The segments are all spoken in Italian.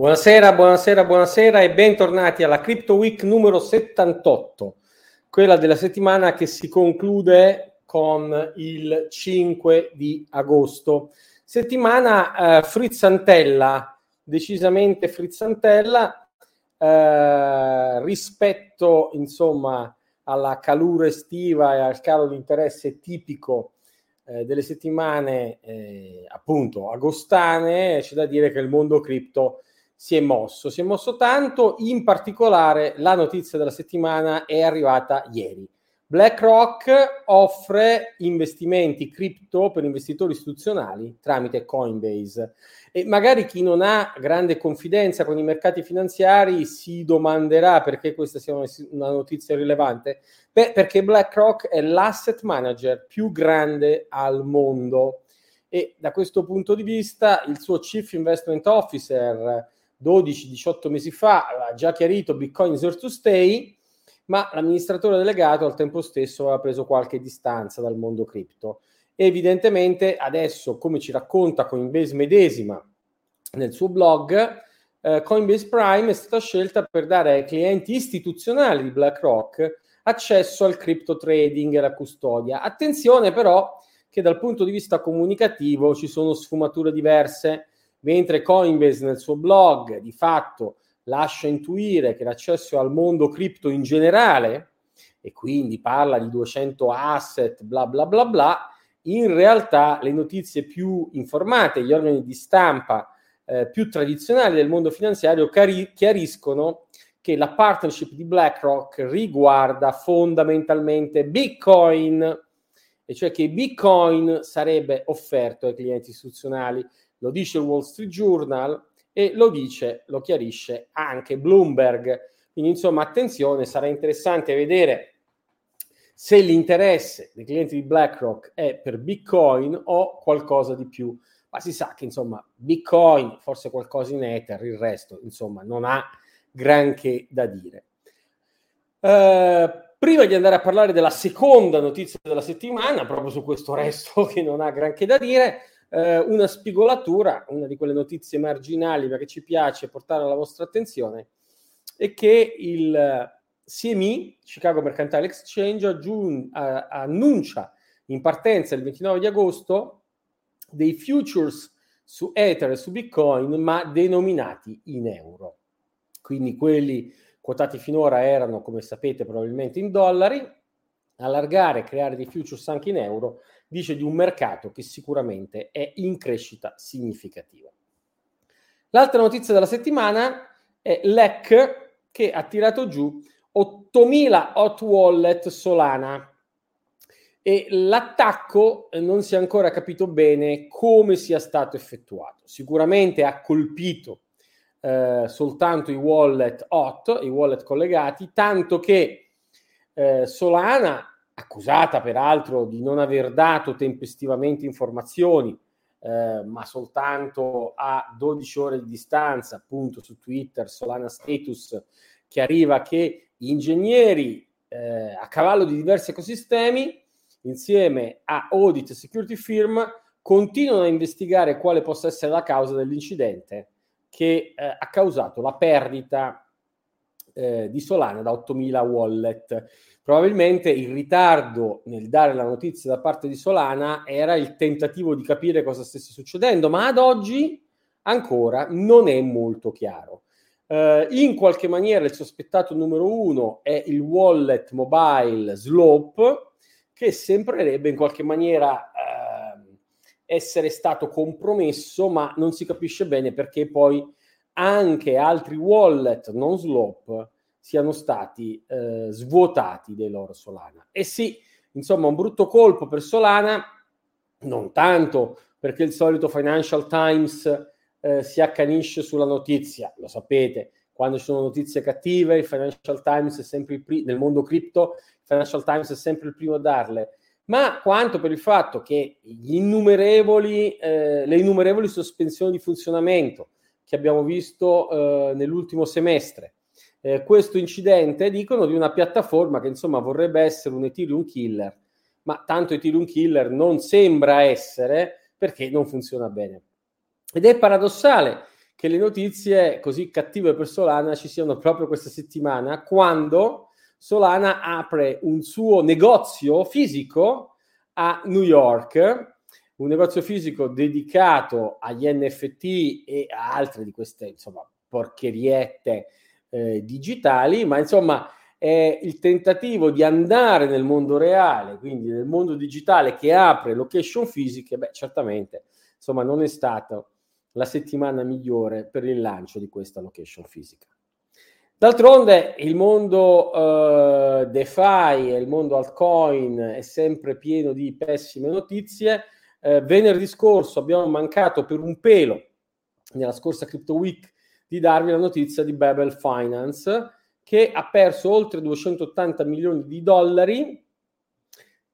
Buonasera, buonasera, buonasera e bentornati alla Crypto Week numero 78, quella della settimana che si conclude con il 5 di agosto. Settimana eh, frizzantella, decisamente frizzantella eh, rispetto insomma alla calura estiva e al calo di interesse tipico eh, delle settimane eh, appunto agostane, c'è da dire che il mondo cripto si è mosso, si è mosso tanto, in particolare la notizia della settimana è arrivata ieri. BlackRock offre investimenti cripto per investitori istituzionali tramite Coinbase e magari chi non ha grande confidenza con i mercati finanziari si domanderà perché questa sia una notizia rilevante. Beh, perché BlackRock è l'asset manager più grande al mondo e da questo punto di vista il suo Chief Investment Officer 12-18 mesi fa ha già chiarito Bitcoin is here to stay, ma l'amministratore delegato al tempo stesso aveva preso qualche distanza dal mondo cripto. evidentemente adesso, come ci racconta Coinbase medesima nel suo blog, eh, Coinbase Prime è stata scelta per dare ai clienti istituzionali di BlackRock accesso al crypto trading e alla custodia. Attenzione però che dal punto di vista comunicativo ci sono sfumature diverse mentre Coinbase nel suo blog di fatto lascia intuire che l'accesso al mondo cripto in generale, e quindi parla di 200 asset, bla bla bla bla, in realtà le notizie più informate, gli organi di stampa eh, più tradizionali del mondo finanziario cari- chiariscono che la partnership di BlackRock riguarda fondamentalmente Bitcoin, e cioè che Bitcoin sarebbe offerto ai clienti istituzionali lo dice il Wall Street Journal e lo dice, lo chiarisce anche Bloomberg. Quindi insomma attenzione, sarà interessante vedere se l'interesse dei clienti di BlackRock è per Bitcoin o qualcosa di più. Ma si sa che insomma Bitcoin, forse qualcosa in Ether, il resto insomma non ha granché da dire. Uh, prima di andare a parlare della seconda notizia della settimana, proprio su questo resto che non ha granché da dire, eh, una spigolatura, una di quelle notizie marginali ma che ci piace portare alla vostra attenzione, è che il CME, Chicago Mercantile Exchange, aggiun- a- annuncia in partenza il 29 di agosto dei futures su Ether e su Bitcoin, ma denominati in euro. Quindi quelli quotati finora erano, come sapete, probabilmente in dollari, allargare, creare dei futures anche in euro dice di un mercato che sicuramente è in crescita significativa. L'altra notizia della settimana è l'EC che ha tirato giù 8000 hot wallet Solana e l'attacco eh, non si è ancora capito bene come sia stato effettuato. Sicuramente ha colpito eh, soltanto i wallet hot, i wallet collegati, tanto che eh, Solana accusata peraltro di non aver dato tempestivamente informazioni, eh, ma soltanto a 12 ore di distanza, appunto su Twitter, Solana Status che gli ingegneri eh, a cavallo di diversi ecosistemi, insieme a audit security firm, continuano a investigare quale possa essere la causa dell'incidente che eh, ha causato la perdita eh, di Solana da 8000 wallet. Probabilmente il ritardo nel dare la notizia da parte di Solana era il tentativo di capire cosa stesse succedendo, ma ad oggi ancora non è molto chiaro. Uh, in qualche maniera il sospettato numero uno è il wallet mobile Slope, che sembrerebbe in qualche maniera uh, essere stato compromesso, ma non si capisce bene perché poi anche altri wallet non Slope siano stati eh, svuotati dei loro Solana. E sì, insomma, un brutto colpo per Solana, non tanto perché il solito Financial Times eh, si accanisce sulla notizia, lo sapete, quando ci sono notizie cattive, il Financial Times è sempre il primo, nel mondo cripto, il Financial Times è sempre il primo a darle, ma quanto per il fatto che innumerevoli, eh, le innumerevoli sospensioni di funzionamento che abbiamo visto eh, nell'ultimo semestre, eh, questo incidente, dicono, di una piattaforma che insomma vorrebbe essere un Ethereum killer, ma tanto Ethereum killer non sembra essere perché non funziona bene. Ed è paradossale che le notizie così cattive per Solana ci siano proprio questa settimana, quando Solana apre un suo negozio fisico a New York, un negozio fisico dedicato agli NFT e a altre di queste, insomma, porcheriette eh, digitali, ma insomma è il tentativo di andare nel mondo reale, quindi nel mondo digitale che apre location fisiche, beh, certamente, insomma, non è stata la settimana migliore per il lancio di questa location fisica. D'altronde il mondo uh, DeFi e il mondo altcoin è sempre pieno di pessime notizie. Uh, venerdì scorso abbiamo mancato per un pelo, nella scorsa Crypto Week, di darvi la notizia di Babel Finance, che ha perso oltre 280 milioni di dollari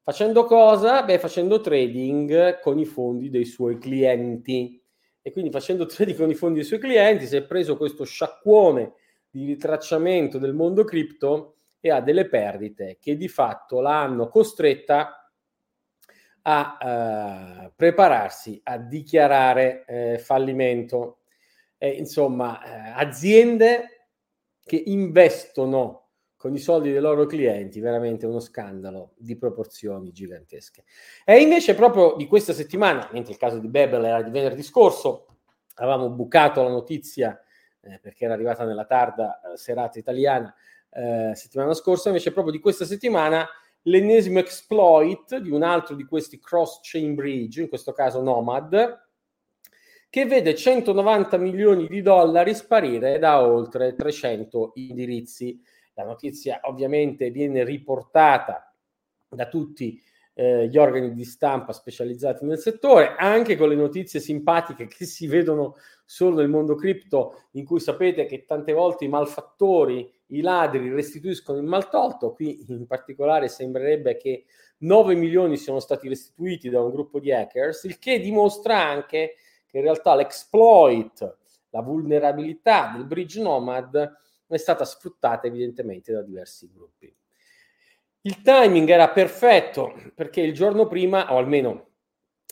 facendo cosa? Beh, facendo trading con i fondi dei suoi clienti. E quindi facendo trading con i fondi dei suoi clienti si è preso questo sciacquone di ritracciamento del mondo cripto e ha delle perdite che di fatto l'hanno costretta a eh, prepararsi a dichiarare eh, fallimento. Eh, insomma, aziende che investono con i soldi dei loro clienti, veramente uno scandalo di proporzioni gigantesche. E invece proprio di questa settimana, mentre il caso di Bebel era di venerdì scorso, avevamo bucato la notizia eh, perché era arrivata nella tarda eh, serata italiana eh, settimana scorsa, invece proprio di questa settimana l'ennesimo exploit di un altro di questi cross-chain bridge, in questo caso Nomad, che vede 190 milioni di dollari sparire da oltre 300 indirizzi. La notizia ovviamente viene riportata da tutti eh, gli organi di stampa specializzati nel settore, anche con le notizie simpatiche che si vedono solo nel mondo cripto, in cui sapete che tante volte i malfattori, i ladri restituiscono il maltolto. Qui in particolare sembrerebbe che 9 milioni siano stati restituiti da un gruppo di hackers, il che dimostra anche che in realtà l'exploit, la vulnerabilità del bridge nomad è stata sfruttata evidentemente da diversi gruppi. Il timing era perfetto perché il giorno prima, o almeno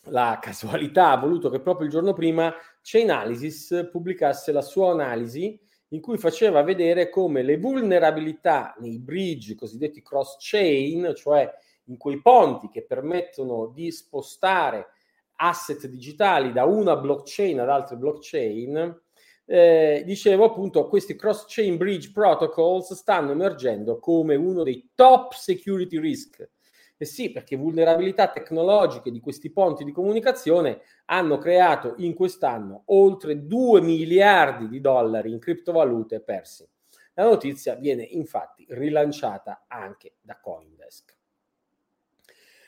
la casualità ha voluto che proprio il giorno prima Chainalysis pubblicasse la sua analisi in cui faceva vedere come le vulnerabilità nei bridge cosiddetti cross-chain, cioè in quei ponti che permettono di spostare asset digitali da una blockchain ad altre blockchain, eh, dicevo appunto questi cross chain bridge protocols stanno emergendo come uno dei top security risk. E sì, perché vulnerabilità tecnologiche di questi ponti di comunicazione hanno creato in quest'anno oltre 2 miliardi di dollari in criptovalute persi. La notizia viene infatti rilanciata anche da Coindesk.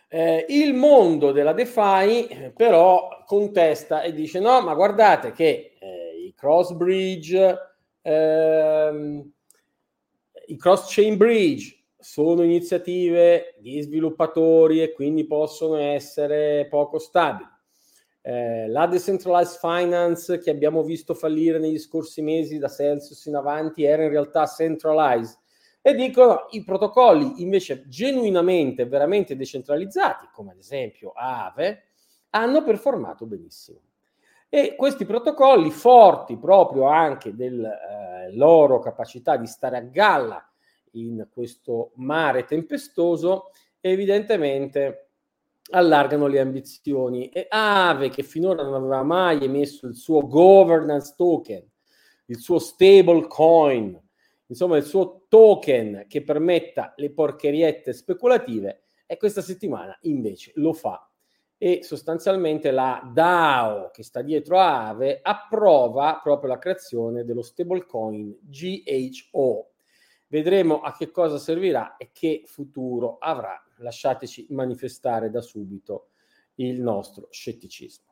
Eh, il mondo della DeFi eh, però contesta e dice no, ma guardate che eh, cross bridge, ehm, i cross chain bridge sono iniziative di sviluppatori e quindi possono essere poco stabili. Eh, la decentralized finance che abbiamo visto fallire negli scorsi mesi da Celsius in avanti era in realtà centralized e dicono i protocolli invece genuinamente, veramente decentralizzati, come ad esempio Aave, hanno performato benissimo. E questi protocolli, forti proprio anche della eh, loro capacità di stare a galla in questo mare tempestoso, evidentemente allargano le ambizioni. E Ave, che finora non aveva mai emesso il suo governance token, il suo stable coin, insomma il suo token che permetta le porcheriette speculative, e questa settimana invece lo fa e sostanzialmente la DAO che sta dietro a Aave approva proprio la creazione dello stablecoin GHO. Vedremo a che cosa servirà e che futuro avrà. Lasciateci manifestare da subito il nostro scetticismo.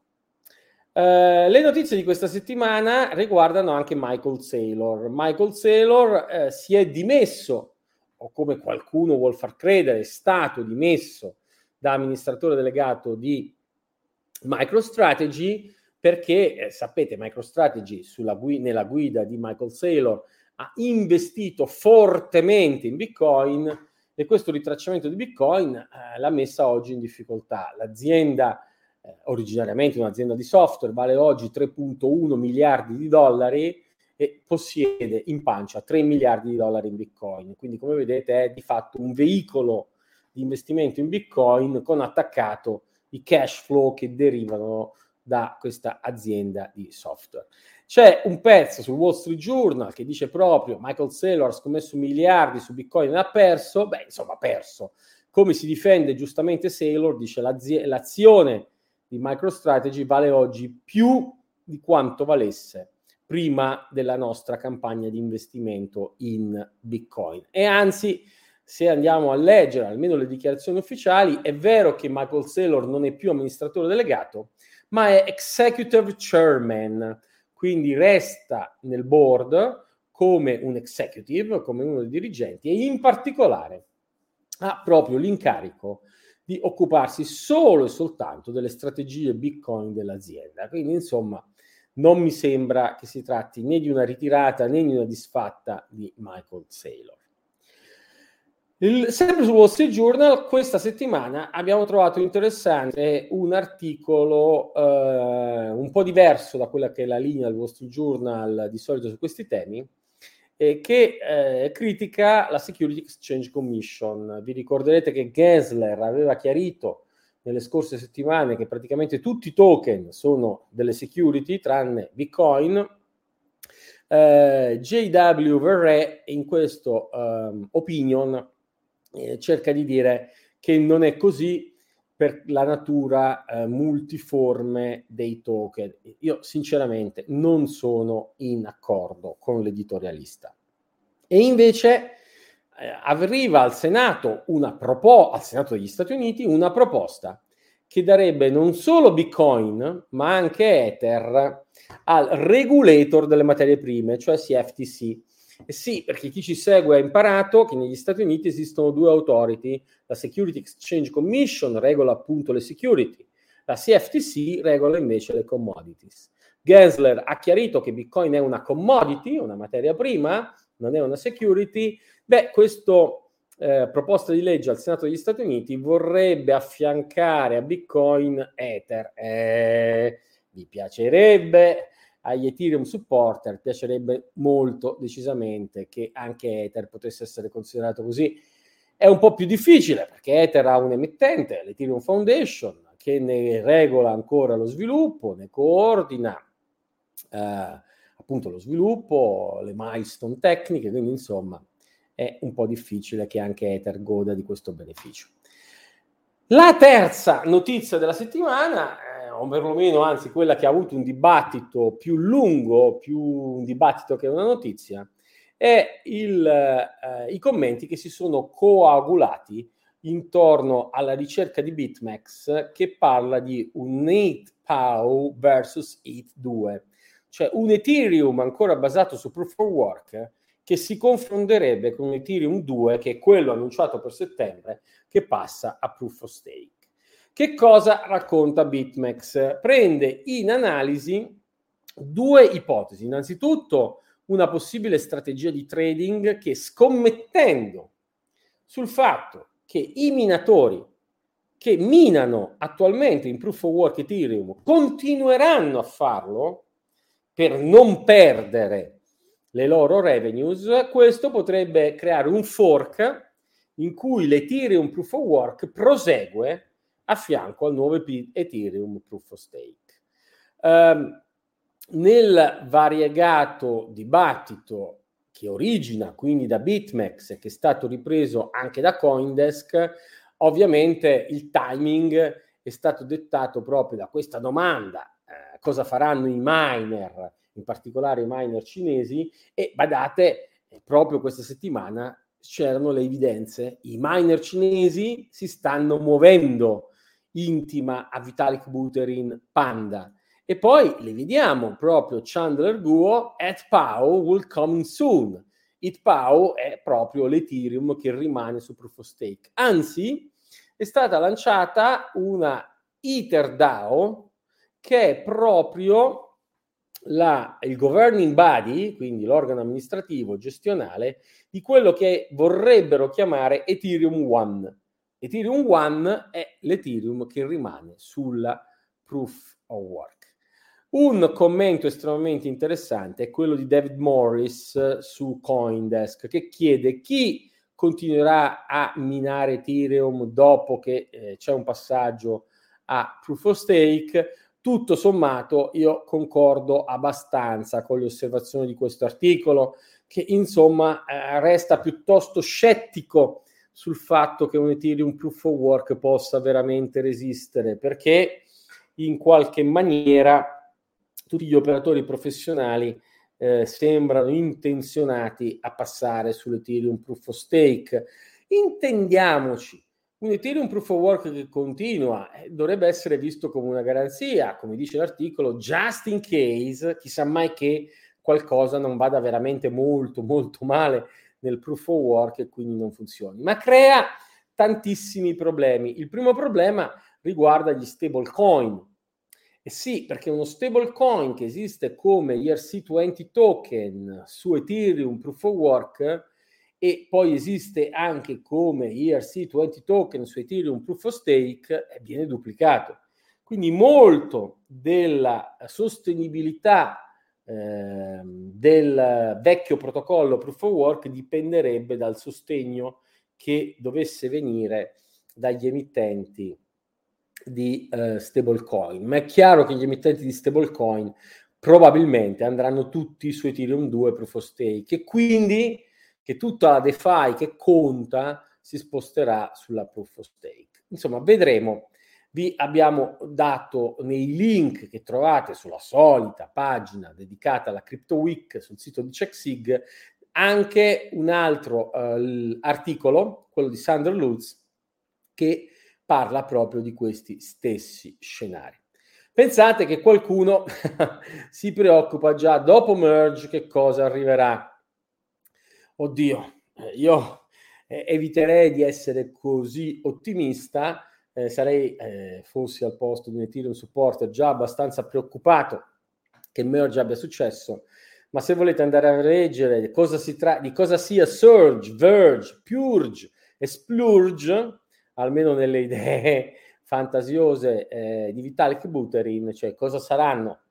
Uh, le notizie di questa settimana riguardano anche Michael Saylor. Michael Saylor uh, si è dimesso, o come qualcuno vuol far credere, è stato dimesso da amministratore delegato di MicroStrategy perché eh, sapete MicroStrategy gui- nella guida di Michael Saylor ha investito fortemente in Bitcoin e questo ritracciamento di Bitcoin eh, l'ha messa oggi in difficoltà. L'azienda eh, originariamente un'azienda di software, vale oggi 3.1 miliardi di dollari e possiede in pancia 3 miliardi di dollari in Bitcoin. Quindi, come vedete, è di fatto un veicolo di investimento in Bitcoin con attaccato i cash flow che derivano da questa azienda di software. C'è un pezzo sul Wall Street Journal che dice proprio Michael Saylor ha scommesso miliardi su Bitcoin e ha perso, beh insomma ha perso. Come si difende giustamente Saylor? Dice l'azione di MicroStrategy vale oggi più di quanto valesse prima della nostra campagna di investimento in Bitcoin. E anzi, se andiamo a leggere almeno le dichiarazioni ufficiali, è vero che Michael Saylor non è più amministratore delegato, ma è executive chairman, quindi resta nel board come un executive, come uno dei dirigenti e in particolare ha proprio l'incarico di occuparsi solo e soltanto delle strategie Bitcoin dell'azienda. Quindi, insomma, non mi sembra che si tratti né di una ritirata né di una disfatta di Michael Saylor. Il, sempre su Wall Street Journal, questa settimana abbiamo trovato interessante un articolo eh, un po' diverso da quella che è la linea del Wall Street Journal di solito su questi temi, eh, che eh, critica la Security Exchange Commission. Vi ricorderete che Gensler aveva chiarito nelle scorse settimane che praticamente tutti i token sono delle security tranne Bitcoin. Eh, JW Verre in questo um, opinion eh, cerca di dire che non è così per la natura eh, multiforme dei token. Io sinceramente non sono in accordo con l'editorialista. E invece eh, arriva al Senato, una propo- al Senato degli Stati Uniti una proposta che darebbe non solo Bitcoin, ma anche Ether al regulator delle materie prime, cioè CFTC. E sì, perché chi ci segue ha imparato che negli Stati Uniti esistono due authority, la Security Exchange Commission regola appunto le security, la CFTC regola invece le commodities. Gensler ha chiarito che Bitcoin è una commodity, una materia prima, non è una security, beh, questa eh, proposta di legge al Senato degli Stati Uniti vorrebbe affiancare a Bitcoin Ether. Eh, vi piacerebbe agli Ethereum supporter, piacerebbe molto decisamente che anche Ether potesse essere considerato così. È un po' più difficile perché Ether ha un emittente, l'Ethereum Foundation, che ne regola ancora lo sviluppo, ne coordina eh, appunto lo sviluppo, le milestone tecniche, quindi insomma è un po' difficile che anche Ether goda di questo beneficio. La terza notizia della settimana, o perlomeno anzi quella che ha avuto un dibattito più lungo, più un dibattito che una notizia, è il, eh, i commenti che si sono coagulati intorno alla ricerca di BitMEX che parla di un 8 POW versus 8 2 cioè un Ethereum ancora basato su proof of work che si confronterebbe con Ethereum 2, che è quello annunciato per settembre, che passa a proof of stake. Che cosa racconta BitMEX? Prende in analisi due ipotesi. Innanzitutto una possibile strategia di trading che scommettendo sul fatto che i minatori che minano attualmente in proof of work Ethereum continueranno a farlo per non perdere le loro revenues, questo potrebbe creare un fork in cui l'Ethereum Proof of Work prosegue a fianco al nuovo Ethereum Proof of Stake. Um, nel variegato dibattito che origina quindi da BitMEX e che è stato ripreso anche da Coindesk, ovviamente il timing è stato dettato proprio da questa domanda eh, cosa faranno i miner, in particolare i miner cinesi, e badate, eh, proprio questa settimana c'erano le evidenze, i miner cinesi si stanno muovendo intima a Vitalik Buterin Panda. E poi le vediamo proprio Chandler Guo, at POW will come soon. It POW è proprio l'Ethereum che rimane su Proof of Stake. Anzi, è stata lanciata una EtherDAO che è proprio la, il governing body, quindi l'organo amministrativo gestionale, di quello che vorrebbero chiamare Ethereum One. Ethereum One è l'Ethereum che rimane sulla proof of work. Un commento estremamente interessante è quello di David Morris su Coindesk che chiede chi continuerà a minare Ethereum dopo che eh, c'è un passaggio a proof of stake. Tutto sommato io concordo abbastanza con le osservazioni di questo articolo che insomma eh, resta piuttosto scettico sul fatto che un Ethereum proof of work possa veramente resistere perché in qualche maniera tutti gli operatori professionali eh, sembrano intenzionati a passare sull'Ethereum Proof of Stake. Intendiamoci, un Ethereum Proof of Work che continua eh, dovrebbe essere visto come una garanzia, come dice l'articolo, just in case, chissà mai che qualcosa non vada veramente molto, molto male nel Proof of Work e quindi non funzioni. Ma crea tantissimi problemi. Il primo problema riguarda gli stablecoin eh sì, perché uno stablecoin che esiste come ERC20 token su Ethereum Proof of Work e poi esiste anche come ERC20 token su Ethereum Proof of Stake eh, viene duplicato. Quindi molto della sostenibilità eh, del vecchio protocollo Proof of Work dipenderebbe dal sostegno che dovesse venire dagli emittenti di uh, stablecoin, ma è chiaro che gli emittenti di stablecoin probabilmente andranno tutti su Ethereum 2 Proof of Stake e quindi che tutta la DeFi che conta si sposterà sulla Proof of Stake. Insomma, vedremo. Vi abbiamo dato nei link che trovate sulla solita pagina dedicata alla Crypto Week sul sito di CheckSig anche un altro uh, articolo, quello di Sandro Lutz, che parla proprio di questi stessi scenari. Pensate che qualcuno si preoccupa già dopo merge che cosa arriverà. Oddio, eh, io eh, eviterei di essere così ottimista, eh, sarei, eh, fossi al posto di un Ethereum supporter, già abbastanza preoccupato che merge abbia successo, ma se volete andare a leggere cosa si tra- di cosa sia Surge, Verge, Purge e Splurge, almeno nelle idee fantasiose eh, di Vitalik Buterin, cioè cosa saranno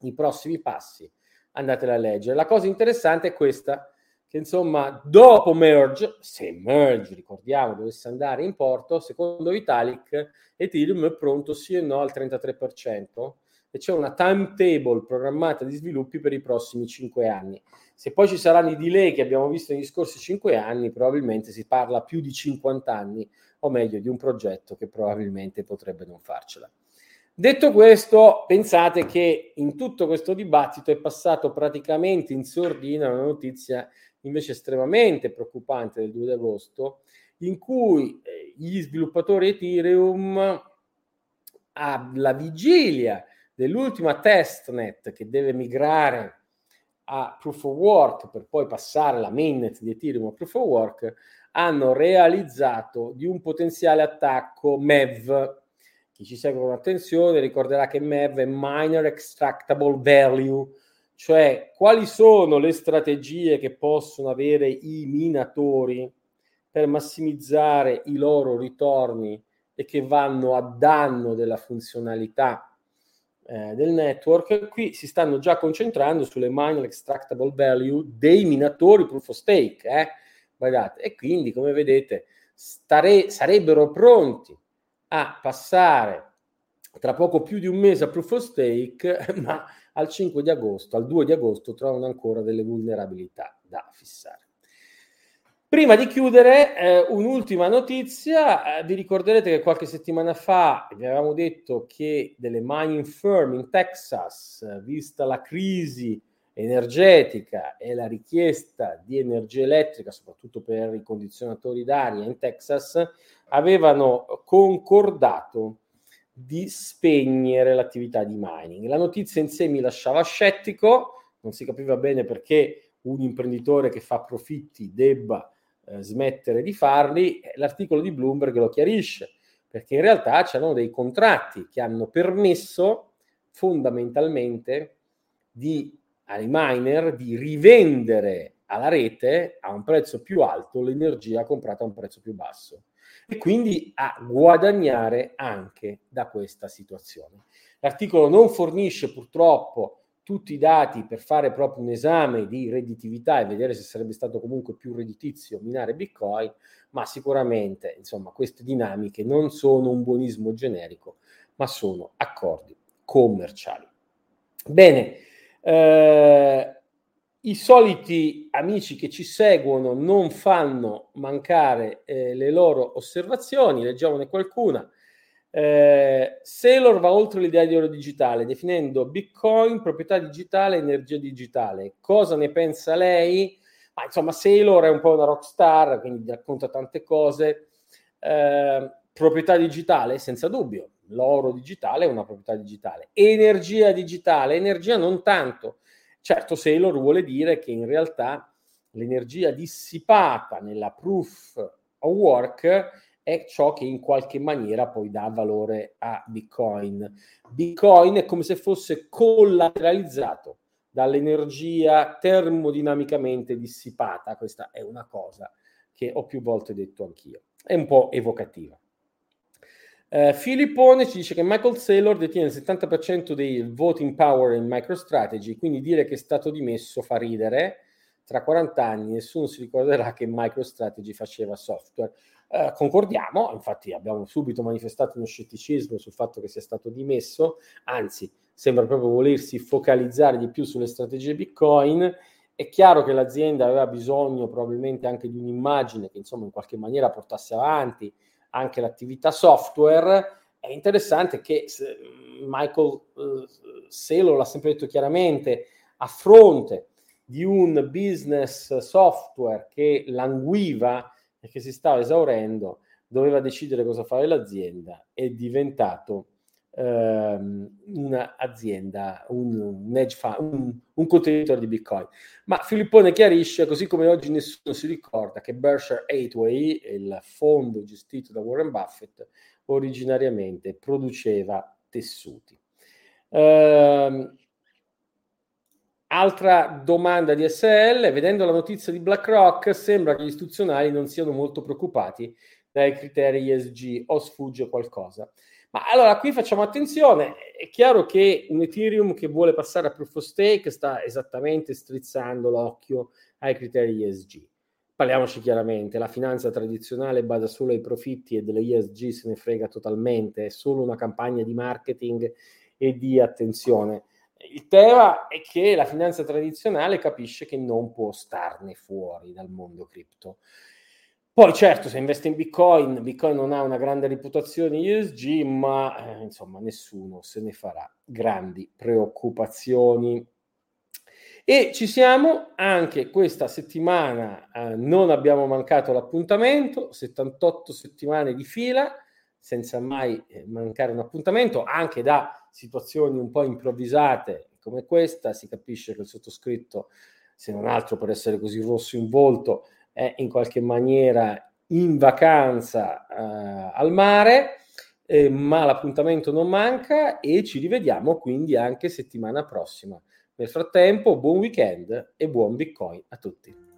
i prossimi passi, andatela a leggere. La cosa interessante è questa, che insomma dopo merge, se merge, ricordiamo, dovesse andare in porto, secondo Vitalik Ethereum è pronto sì e no al 33%, e c'è una timetable programmata di sviluppi per i prossimi 5 anni. Se poi ci saranno i delay che abbiamo visto negli scorsi 5 anni, probabilmente si parla più di 50 anni, o meglio di un progetto che probabilmente potrebbe non farcela. Detto questo, pensate che in tutto questo dibattito è passato praticamente in sordina una notizia invece estremamente preoccupante del 2 agosto, in cui eh, gli sviluppatori Ethereum alla vigilia dell'ultima testnet che deve migrare a Proof of Work per poi passare la mainnet di Ethereum a Proof of Work, hanno realizzato di un potenziale attacco MEV. Chi ci segue con attenzione ricorderà che MEV è Minor Extractable Value, cioè quali sono le strategie che possono avere i minatori per massimizzare i loro ritorni e che vanno a danno della funzionalità eh, del network, qui si stanno già concentrando sulle minor extractable value dei minatori proof of stake, eh? Guardate, e quindi come vedete stare, sarebbero pronti a passare tra poco più di un mese a proof of stake, ma al 5 di agosto, al 2 di agosto trovano ancora delle vulnerabilità da fissare. Prima di chiudere, eh, un'ultima notizia. Eh, vi ricorderete che qualche settimana fa vi avevamo detto che delle mining firm in Texas, vista la crisi energetica e la richiesta di energia elettrica, soprattutto per i condizionatori d'aria in Texas, avevano concordato di spegnere l'attività di mining. La notizia in sé mi lasciava scettico, non si capiva bene perché un imprenditore che fa profitti debba eh, smettere di farli, l'articolo di Bloomberg lo chiarisce, perché in realtà c'erano dei contratti che hanno permesso fondamentalmente di, ai miner di rivendere alla rete a un prezzo più alto l'energia comprata a un prezzo più basso. Quindi a guadagnare anche da questa situazione. L'articolo non fornisce purtroppo tutti i dati per fare proprio un esame di redditività e vedere se sarebbe stato comunque più redditizio minare Bitcoin, ma sicuramente insomma, queste dinamiche non sono un buonismo generico, ma sono accordi commerciali. Bene, eh, i soliti amici che ci seguono non fanno mancare eh, le loro osservazioni, leggiamone qualcuna. Eh, Sailor va oltre l'idea di oro digitale, definendo Bitcoin proprietà digitale e energia digitale. Cosa ne pensa lei? Ma insomma, Sailor è un po' una rockstar, quindi racconta tante cose. Eh, proprietà digitale, senza dubbio. L'oro digitale è una proprietà digitale. Energia digitale, energia non tanto. Certo, Sailor vuole dire che in realtà l'energia dissipata nella proof of work è ciò che in qualche maniera poi dà valore a Bitcoin. Bitcoin è come se fosse collateralizzato dall'energia termodinamicamente dissipata. Questa è una cosa che ho più volte detto anch'io. È un po' evocativa. Uh, Filippone ci dice che Michael Saylor detiene il 70% dei voting power in MicroStrategy, quindi dire che è stato dimesso fa ridere. Tra 40 anni nessuno si ricorderà che MicroStrategy faceva software. Eh, concordiamo, infatti abbiamo subito manifestato uno scetticismo sul fatto che sia stato dimesso, anzi sembra proprio volersi focalizzare di più sulle strategie Bitcoin. È chiaro che l'azienda aveva bisogno probabilmente anche di un'immagine che insomma in qualche maniera portasse avanti anche l'attività software. È interessante che Michael eh, Selo l'ha sempre detto chiaramente, a fronte di un business software che languiva e che si stava esaurendo, doveva decidere cosa fare l'azienda, è diventato ehm, un'azienda, un, un, hedge fund, un, un contenitore di Bitcoin. Ma Filippone chiarisce, così come oggi nessuno si ricorda, che Berkshire Hathaway, il fondo gestito da Warren Buffett, originariamente produceva tessuti. Uh, Altra domanda di SL, vedendo la notizia di BlackRock, sembra che gli istituzionali non siano molto preoccupati dai criteri ESG o sfugge qualcosa. Ma allora qui facciamo attenzione, è chiaro che un Ethereum che vuole passare a proof of stake sta esattamente strizzando l'occhio ai criteri ESG. Parliamoci chiaramente, la finanza tradizionale basa solo ai profitti e delle ESG se ne frega totalmente, è solo una campagna di marketing e di attenzione. Il tema è che la finanza tradizionale capisce che non può starne fuori dal mondo cripto. Poi certo, se investe in Bitcoin, Bitcoin non ha una grande reputazione ESG, ma eh, insomma nessuno se ne farà grandi preoccupazioni. E ci siamo. Anche questa settimana, eh, non abbiamo mancato l'appuntamento, 78 settimane di fila, senza mai eh, mancare un appuntamento, anche da situazioni un po' improvvisate come questa, si capisce che il sottoscritto, se non altro per essere così rosso in volto, è in qualche maniera in vacanza eh, al mare, eh, ma l'appuntamento non manca e ci rivediamo quindi anche settimana prossima. Nel frattempo, buon weekend e buon Bitcoin a tutti.